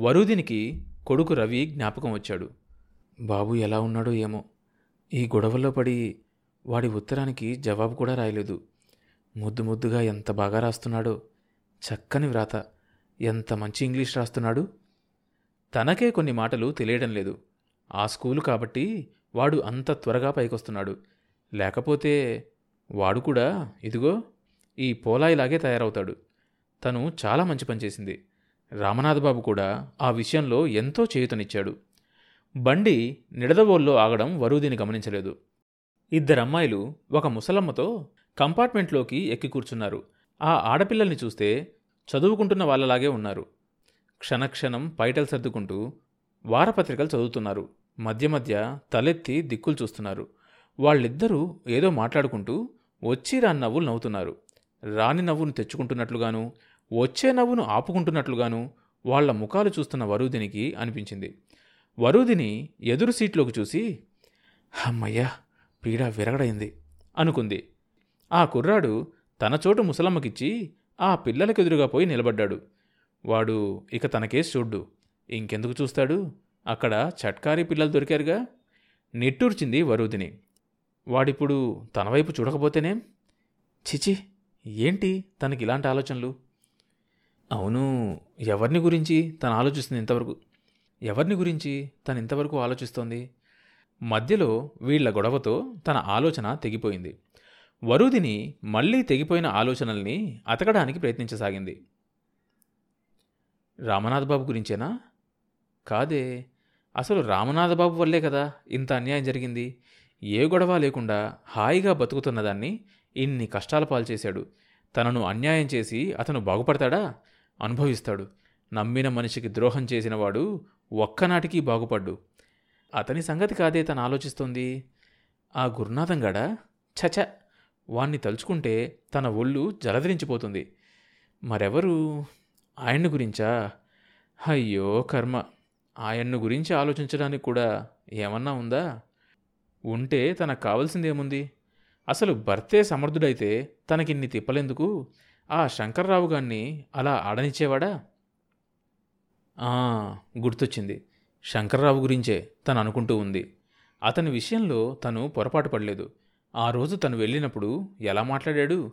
వరుదినికి కొడుకు రవి జ్ఞాపకం వచ్చాడు. బాబు ఎలా ఉన్నాడో ఏమో. ఈ గొడవల్లో పడి వాడి ఉత్తరానికి జవాబు కూడా రాయలేదు. ముద్దు ముద్దుగా ఎంత బాగా రాస్తున్నాడో. చక్కని వ్రాత. ఎంత మంచి ఇంగ్లీష్ రాస్తున్నాడు. తనకే కొన్ని మాటలు తెలియడం లేదు. ఆ స్కూలు కాబట్టి వాడు అంత త్వరగా పైకొస్తున్నాడు. లేకపోతే వాడు కూడా ఇదిగో ఈ పోలాయిలాగే తయారవుతాడు. తను చాలా మంచి పని చేసింది. రామనాథబాబు కూడా ఆ విషయంలో ఎంతో చేయుతనిచ్చాడు. బండి నిడదవోల్లో ఆగడం వరుదిని గమనించలేదు. ఇద్దరమ్మాయిలు ఒక ముసలమ్మతో కంపార్ట్మెంట్లోకి ఎక్కి కూర్చున్నారు. ఆ ఆడపిల్లల్ని చూస్తే చదువుకుంటున్న వాళ్ళలాగే ఉన్నారు. క్షణక్షణం పైటలు సర్దుకుంటూ వారపత్రికలు చదువుతున్నారు. మధ్య మధ్య తలెత్తి దిక్కులు చూస్తున్నారు. వాళ్ళిద్దరూ ఏదో మాట్లాడుకుంటూ వచ్చి రాని నవ్వులు నవ్వుతున్నారు. రాని నవ్వును తెచ్చుకుంటున్నట్లుగాను వచ్చే నవ్వును ఆపుకుంటున్నట్లుగాను వాళ్ళ ముఖాలు చూస్తున్న వరుదినికి అనిపించింది. వరుదిని ఎదురు సీట్లోకి చూసి అమ్మయ్యా పీడ విరగడైంది అనుకుంది. ఆ కుర్రాడు తన చోటు ముసలమ్మకిచ్చి ఆ పిల్లలకెదురుగా పోయి నిలబడ్డాడు. వాడు ఇక తనకేసి చూడ్డు. ఇంకెందుకు చూస్తాడు? అక్కడ చట్కారీ పిల్లలు దొరికారుగా? నిట్టూర్చింది వరుదిని. వాడిప్పుడు తన వైపు చూడకపోతేనేం? చిచి ఏంటి తనకి ఇలాంటి ఆలోచనలు? అవును. ఎవరిని గురించి తను ఆలోచిస్తుంది ఇంతవరకు? ఎవరిని గురించి తను ఇంతవరకు ఆలోచిస్తోంది? మధ్యలో వీళ్ళ గొడవతో తన ఆలోచన తెగిపోయింది. వరుదిని మళ్ళీ తెగిపోయిన ఆలోచనల్ని అతకడానికి ప్రయత్నించసాగింది. రామనాథబాబు గురించేనా? కాదే. అసలు రామనాథబాబు వల్లే కదా ఇంత అన్యాయం జరిగింది. ఏ గొడవ లేకుండా హాయిగా బతుకుతున్నదాన్ని ఇన్ని కష్టాల పాల్చేశాడు తనను అన్యాయం చేసి అతను బాగుపడతాడా? అనుభవిస్తాడు. నమ్మిన మనిషికి ద్రోహం చేసినవాడు ఒక్కనాటికి బాగుపడ్డు. అతని సంగతి కాదే తను ఆలోచిస్తోంది. ఆ గురునాథంగాడా? చచ వాణ్ణి తలుచుకుంటే తన ఒళ్ళు జలధరించిపోతుంది. మరెవరు? ఆయన్ని గురించా? అయ్యో కర్మ. ఆయన్ను గురించి ఆలోచించడానికి కూడా ఏమన్నా ఉందా? ఉంటే తనకు కావాల్సిందేముంది? అసలు భర్తే సమర్థుడైతే తనకిన్ని తిప్పలేందుకు? ఆ శంకర్రావు గారిని అలా ఆడనిచ్చేవాడా? ఆ, గుర్తొచ్చింది. శంకర్రావు గురించే తను అనుకుంటూ ఉంది. అతని విషయంలో తను పొరపాటు పడలేదు. ఆ రోజు తను వెళ్ళినప్పుడు ఎలా మాట్లాడాడు?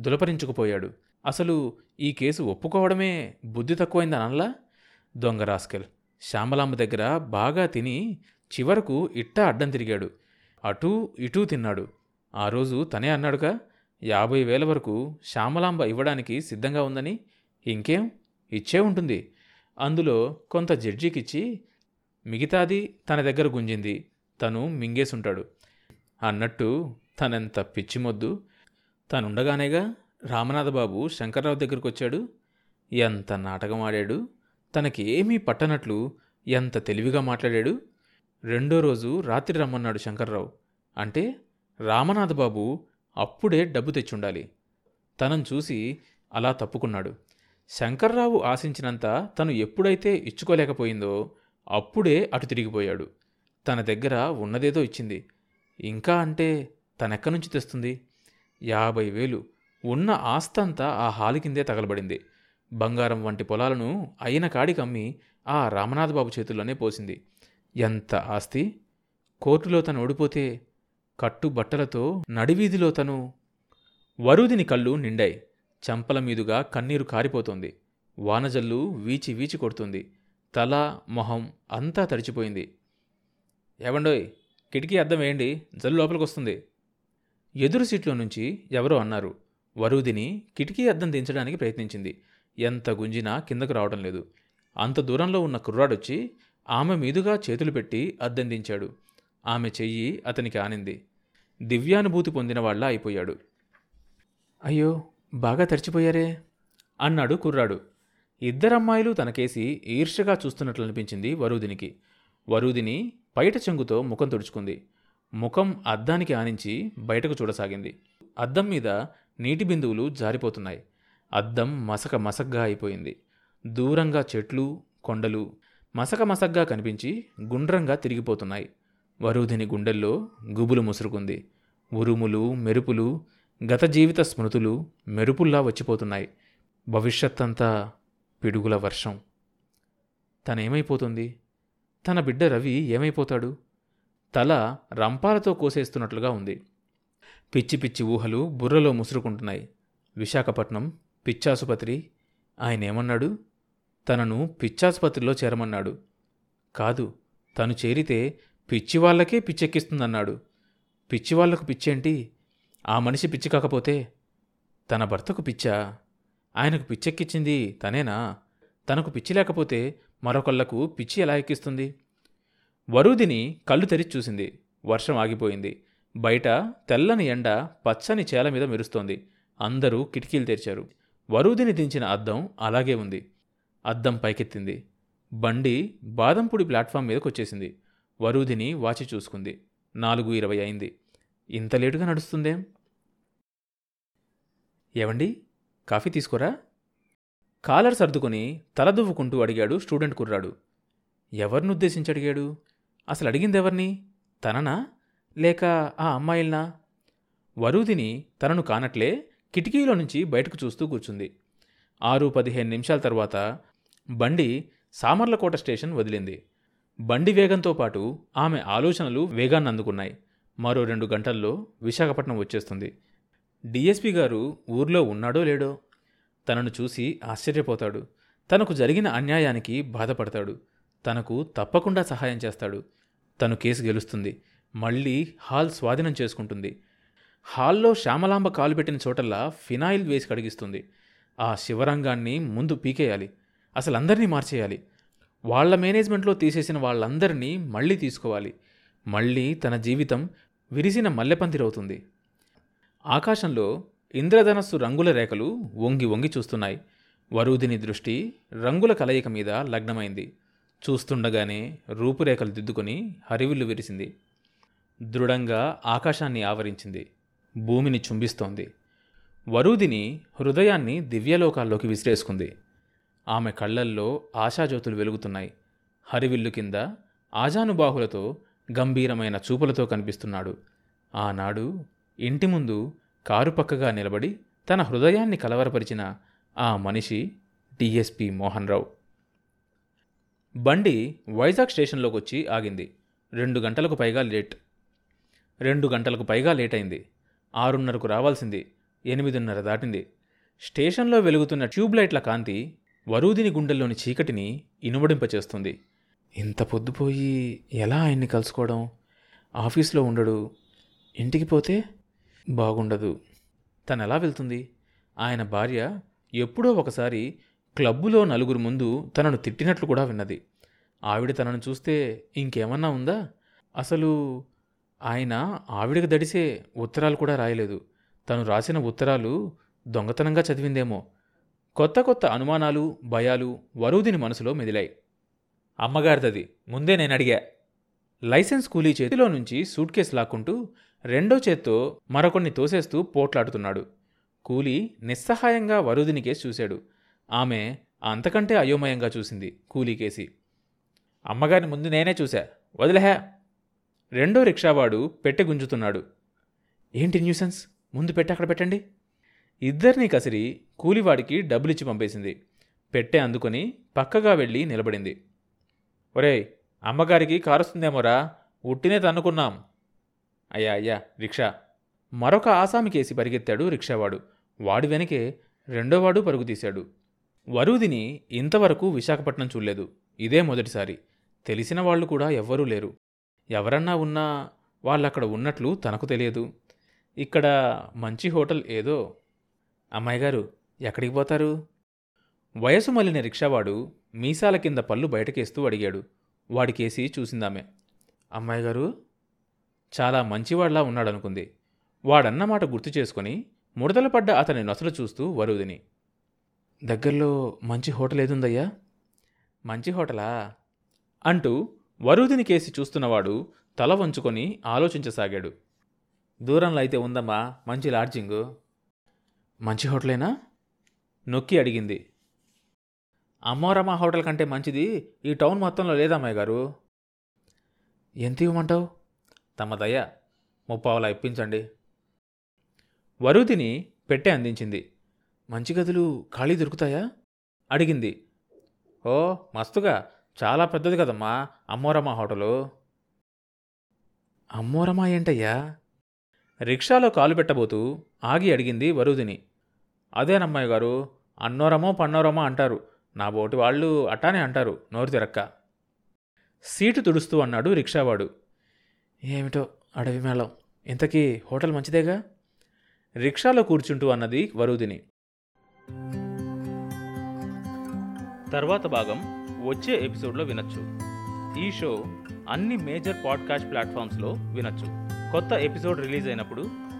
దులపరించుకుపోయాడు. అసలు ఈ కేసు ఒప్పుకోవడమే బుద్ధి తక్కువైంది అనల్లా దొంగ రాస్కెల్. శ్యామలాంబ దగ్గర బాగా తిని చివరకు ఇట్టా అడ్డం తిరిగాడు. అటూ ఇటూ తిన్నాడు. ఆ రోజు తనే అన్నాడుగా యాభై వేల వరకు శ్యామలాంబ ఇవ్వడానికి సిద్ధంగా ఉందని ఇంకేం? ఇచ్చే ఉంటుంది. అందులో కొంత జడ్జికిచ్చి మిగతాది తన దగ్గర గుంజింది. తను మింగేసుంటాడు. అన్నట్టు తనెంత పిచ్చిమొద్దు. తనుండగానేగా రామనాథబాబు శంకర్రావు దగ్గరకు వచ్చాడు ఎంత నాటకం ఆడాడు తనకి ఏమీ పట్టనట్లు ఎంత తెలివిగా మాట్లాడాడు. రెండో రోజు రాత్రి రమ్మన్నాడు శంకర్రావు. అంటే రామనాథబాబు అప్పుడే డబ్బు తెచ్చుండాలి. తనను చూసి అలా తప్పుకున్నాడు. శంకర్రావు ఆశించినంత తను ఎప్పుడైతే ఇచ్చుకోలేకపోయిందో అప్పుడే అటు తిరిగిపోయాడు. తన దగ్గర ఉన్నదేదో ఇచ్చింది. ఇంకా అంటే తనెక్కడి నుంచి తెస్తుంది? యాభై వేలు. ఉన్న ఆస్తంతా ఆ హాలి కిందే తగలబడింది. బంగారం వంటి పొలాలను అయిన కాడికి అమ్మి ఆ రామనాథబాబు చేతుల్లోనే పోసింది. ఎంత ఆస్తి? కోర్టులో తను ఓడిపోతే కట్టుబట్టలతో నడివీధిలో తను వరుదిని కళ్ళు నిండాయి. చంపల మీదుగా కన్నీరు కారిపోతోంది. వానజల్లు వీచి వీచి కొడుతుంది. తల మొహం అంతా తడిచిపోయింది. ఏవండోయ్ కిటికీ అద్దం వేయండి జల్లు లోపలికి వస్తుంది ఎదురు సీట్లో నుంచి ఎవరో అన్నారు. వరుదిని కిటికీ అద్దం దించడానికి ప్రయత్నించింది. ఎంత గుంజినా కిందకు రావడం లేదు. అంత దూరంలో ఉన్న కుర్రాడొచ్చి ఆమె మీదుగా చేతులు పెట్టి అద్దం దించాడు. ఆమె చెయ్యి అతనికి ఆనింది. దివ్యానుభూతి పొందినవాళ్ళా అయిపోయాడు. అయ్యో బాగా తడిచిపోయారే? అన్నాడు కుర్రాడు. ఇద్దరమ్మాయిలు తనకేసి ఈర్ష్యగా చూస్తున్నట్లు అనిపించింది వరూదినికి. వరూదిని పైట చెంగుతో ముఖం తుడుచుకుంది. ముఖం అద్దానికి ఆనించి బయటకు చూడసాగింది. అద్దం మీద నీటి బిందువులు జారిపోతున్నాయి. అద్దం మసక మసగ్గా అయిపోయింది. దూరంగా చెట్లు కొండలు మసక మసగ్గా కనిపించి గుండ్రంగా తిరిగిపోతున్నాయి. వరూధిని గుండెల్లో గుబులు ముసురుకుంది. ఉరుములు మెరుపులు గత జీవిత స్మృతులు మెరుపుల్లా వచ్చిపోతున్నాయి. భవిష్యత్తంతా పిడుగుల వర్షం. తనేమైపోతుంది? తన బిడ్డ రవి ఏమైపోతాడు? తల రంపాలతో కోసేస్తున్నట్లుగా ఉంది. పిచ్చి పిచ్చి ఊహలు బుర్రలో ముసురుకుంటున్నాయి. విశాఖపట్నం పిచ్చాసుపత్రి. ఆయనేమన్నాడు? తనను పిచ్చాసుపత్రిలో చేరమన్నాడు. కాదు తను చేరితే పిచ్చి వాళ్ళకే పిచ్చెక్కిస్తుందన్నాడు. పిచ్చివాళ్ళకు పిచ్చేంటి? ఆ మనిషి పిచ్చి కాకపోతే తన భర్తకు పిచ్చా? ఆయనకు పిచ్చెక్కిచ్చింది తనేనా? తనకు పిచ్చి లేకపోతే మరొకళ్ళకు పిచ్చి ఎలా ఎక్కిస్తుంది? వరూదిని కళ్ళు తెరిచి చూసింది. వర్షం ఆగిపోయింది. బయట తెల్లని ఎండ పచ్చని చేల మీద మెరుస్తోంది. అందరూ కిటికీలు తెరిచారు. వరూదిని దించిన అద్దం అలాగే ఉంది. అద్దం పైకెత్తింది. బండి బాదంపూడి ప్లాట్ఫామ్ మీదకొచ్చేసింది. వచ్చేసింది వరూదిని వాచి చూసుకుంది. నాలుగు ఇరవై అయింది ఇంత లేటుగా నడుస్తుందేం? ఏవండి? కాఫీ తీసుకోరా? కాలర్ సర్దుకొని తలదువ్వుకుంటూ అడిగాడు స్టూడెంట్ కుర్రాడు. ఎవరిని ఉద్దేశించి అడిగాడు? అసలు అడిగిందెవర్ని? తననా? లేక ఆ అమ్మాయిల్నా? వరూదిని తనను కానట్లే కిటికీలో నుంచి బయటకు చూస్తూ కూర్చుంది. ఆరు పదిహేను నిమిషాల తర్వాత బండి సామర్లకోట స్టేషన్ వదిలింది. బండి వేగంతో పాటు ఆమె ఆలోచనలు వేగాన్ని అందుకున్నాయి. మరో రెండు గంటల్లో విశాఖపట్నం వచ్చేస్తుంది. డిఎస్పి గారు ఊర్లో ఉన్నాడో లేడో తనను చూసి ఆశ్చర్యపోతాడు. తనకు జరిగిన అన్యాయానికి బాధపడతాడు. తనకు తప్పకుండా సహాయం చేస్తాడు. తను కేసు గెలుస్తుంది. మళ్ళీ హాల్ స్వాధీనం చేసుకుంటుంది. హాల్లో శ్యామలాంబ కాలు పెట్టిన చోటల్లా ఫినాయిల్ వేసి కడిగిస్తుంది. ఆ శివరంగాన్ని ముందు పీకేయాలి. అసలు అందరినీ మార్చేయాలి. వాళ్ళ మేనేజ్మెంట్లో తీసేసిన వాళ్ళందరినీ మళ్ళీ తీసుకోవాలి. మళ్ళీ తన జీవితం విరిసిన మల్లెపందిరవుతుంది. ఆకాశంలో ఇంద్రధనస్సు రంగుల రేఖలు వంగి వంగి చూస్తున్నాయి. వరుదిని దృష్టి రంగుల కలయిక మీద లగ్నమైంది. చూస్తుండగానే రూపురేఖలు దిద్దుకొని హరివిల్లు విరిసింది. దృఢంగా ఆకాశాన్ని ఆవరించింది. భూమిని చుంబిస్తోంది. వరుదిని హృదయాన్ని దివ్యలోకాల్లోకి విసిరేసుకుంది. ఆమె కళ్ళల్లో ఆశాజ్యోతులు వెలుగుతున్నాయి. హరివిల్లు కింద ఆజానుబాహులతో గంభీరమైన చూపులతో కనిపిస్తున్నాడు. ఆనాడు ఇంటి ముందు కారు పక్కగా నిలబడి తన హృదయాన్ని కలవరపరిచిన ఆ మనిషి డిఎస్పి మోహన్ రావు బండి వైజాగ్ స్టేషన్లోకి వచ్చి ఆగింది. రెండు గంటలకు పైగా లేట్. రెండు గంటలకు పైగా లేట్ అయింది ఆరున్నరకు రావాల్సింది. ఎనిమిదిన్నర దాటింది. స్టేషన్లో వెలుగుతున్న ట్యూబ్లైట్ల కాంతి వరూదిని గుండెల్లోని చీకటిని ఇనుమడింపచేస్తుంది. ఇంత పొద్దుపోయి ఎలా ఆయన్ని కలుసుకోవడం? ఆఫీస్లో ఉండడు. ఇంటికి పోతే బాగుండదు. తను ఎలా వెళ్తుంది? ఆయన భార్య ఎప్పుడో ఒకసారి క్లబ్బులో నలుగురు ముందు తనను తిట్టినట్లు కూడా విన్నది. ఆవిడ తనను చూస్తే ఇంకేమన్నా ఉందా? అసలు ఆయన ఆవిడకి దడిసే ఉత్తరాలు కూడా రాయలేదు. తను రాసిన ఉత్తరాలు దొంగతనంగా చదివిందేమో. కొత్త కొత్త అనుమానాలు భయాలు వరూదిని మనసులో మెదిలాయి. అమ్మగారిదది ముందే నేను అడిగా లైసెన్స్ కూలీ చేతిలో నుంచి సూట్ కేసు లాక్కుంటూ రెండో చేత్తో మరొకరిని తోసేస్తూ పోట్లాడుతున్నాడు. కూలీ నిస్సహాయంగా వరుదిని చూశాడు. ఆమె అంతకంటే అయోమయంగా చూసింది కూలీ కేసి. అమ్మగారిని ముందు నేనే చూశా. వదిలేహా. రెండో రిక్షావాడు పెట్టె గుంజుతున్నాడు. ఏంటి న్యూసెన్స్? ముందు పెట్టి అక్కడ పెట్టండి. ఇద్దరినీ కసిరి కూలివాడికి డబ్బులిచ్చి పంపేసింది. పెట్టె అందుకొని పక్కగా వెళ్ళి నిలబడింది. ఒరేయ్ అమ్మగారికి కారుస్తుందేమోరా? ఉట్టినే తన్నుకున్నాం. అయ్యా అయ్యా రిక్షా. మరొక ఆసామికేసి పరిగెత్తాడు రిక్షావాడు. వాడి వెనకే రెండోవాడు పరుగు తీశాడు. ఇంతవరకు విశాఖపట్నం చూడలేదు. ఇదే మొదటిసారి. తెలిసిన వాళ్ళు కూడా ఎవ్వరూ లేరు. ఎవరన్నా ఉన్నా వాళ్ళక్కడ ఉన్నట్లు తనకు తెలియదు. ఇక్కడ మంచి హోటల్ ఏదో అమ్మాయి గారు ఎక్కడికి పోతారు? వయసు మళ్ళిన రిక్షావాడు మీసాల కింద పళ్ళు బయటకేస్తూ అడిగాడు. వాడికేసి చూసిందామె. అమ్మాయి గారు చాలా మంచివాళ్ళా ఉన్నాడనుకుంది. వాడన్న మాట గుర్తు చేసుకుని ముడతలు పడ్డ అతని నొసలు చూస్తూ వరుదిని. దగ్గరలో మంచి హోటల్ ఏదుందయ్యా? మంచి హోటలా? అంటూ వరుదిని కేసి చూస్తున్నవాడు తల వంచుకొని ఆలోచించసాగాడు. దూరంలో అయితే ఉందమ్మా మంచి లాడ్జింగు. మంచి హోటలేనా? నొక్కి అడిగింది. అమ్మోరమ్మ హోటల్ కంటే మంచిది. ఈ టౌన్ మొత్తంలో లేదమ్మాయి గారు? ఎంత ఇవ్వమంటావు? తమ దయ. ముప్పావలా ఇప్పించండి. వరుదిని పెట్టె అందించింది. మంచి గదులు ఖాళీ దొరుకుతాయా? అడిగింది. ఓ మస్తుగా. చాలా పెద్దది కదమ్మా అమ్మోరమ్మ హోటలు. అమ్మోరమ్మ ఏంటయ్యా? రిక్షాలో కాలు పెట్టబోతూ ఆగి అడిగింది వరుదిని. అదేనమ్మాయి గారు అన్నోరమో పన్నోరమో అంటారు. నా బోటి వాళ్ళు అట్టానే అంటారు నోరు తిరక్క. సీటు తుడుస్తూ అన్నాడు రిక్షావాడు. ఏమిటో అడవి మేళం ఇంతకీ హోటల్ మంచిదేగా? రిక్షాలో కూర్చుంటూ అన్నది వరుదిని. తర్వాత భాగం వచ్చే ఎపిసోడ్లో వినొచ్చు. ఈ షో అన్ని మేజర్ పాడ్కాస్ట్ ప్లాట్ఫామ్స్లో వినొచ్చు. కొత్త ఎపిసోడ్ రిలీజ్ అయినప్పుడు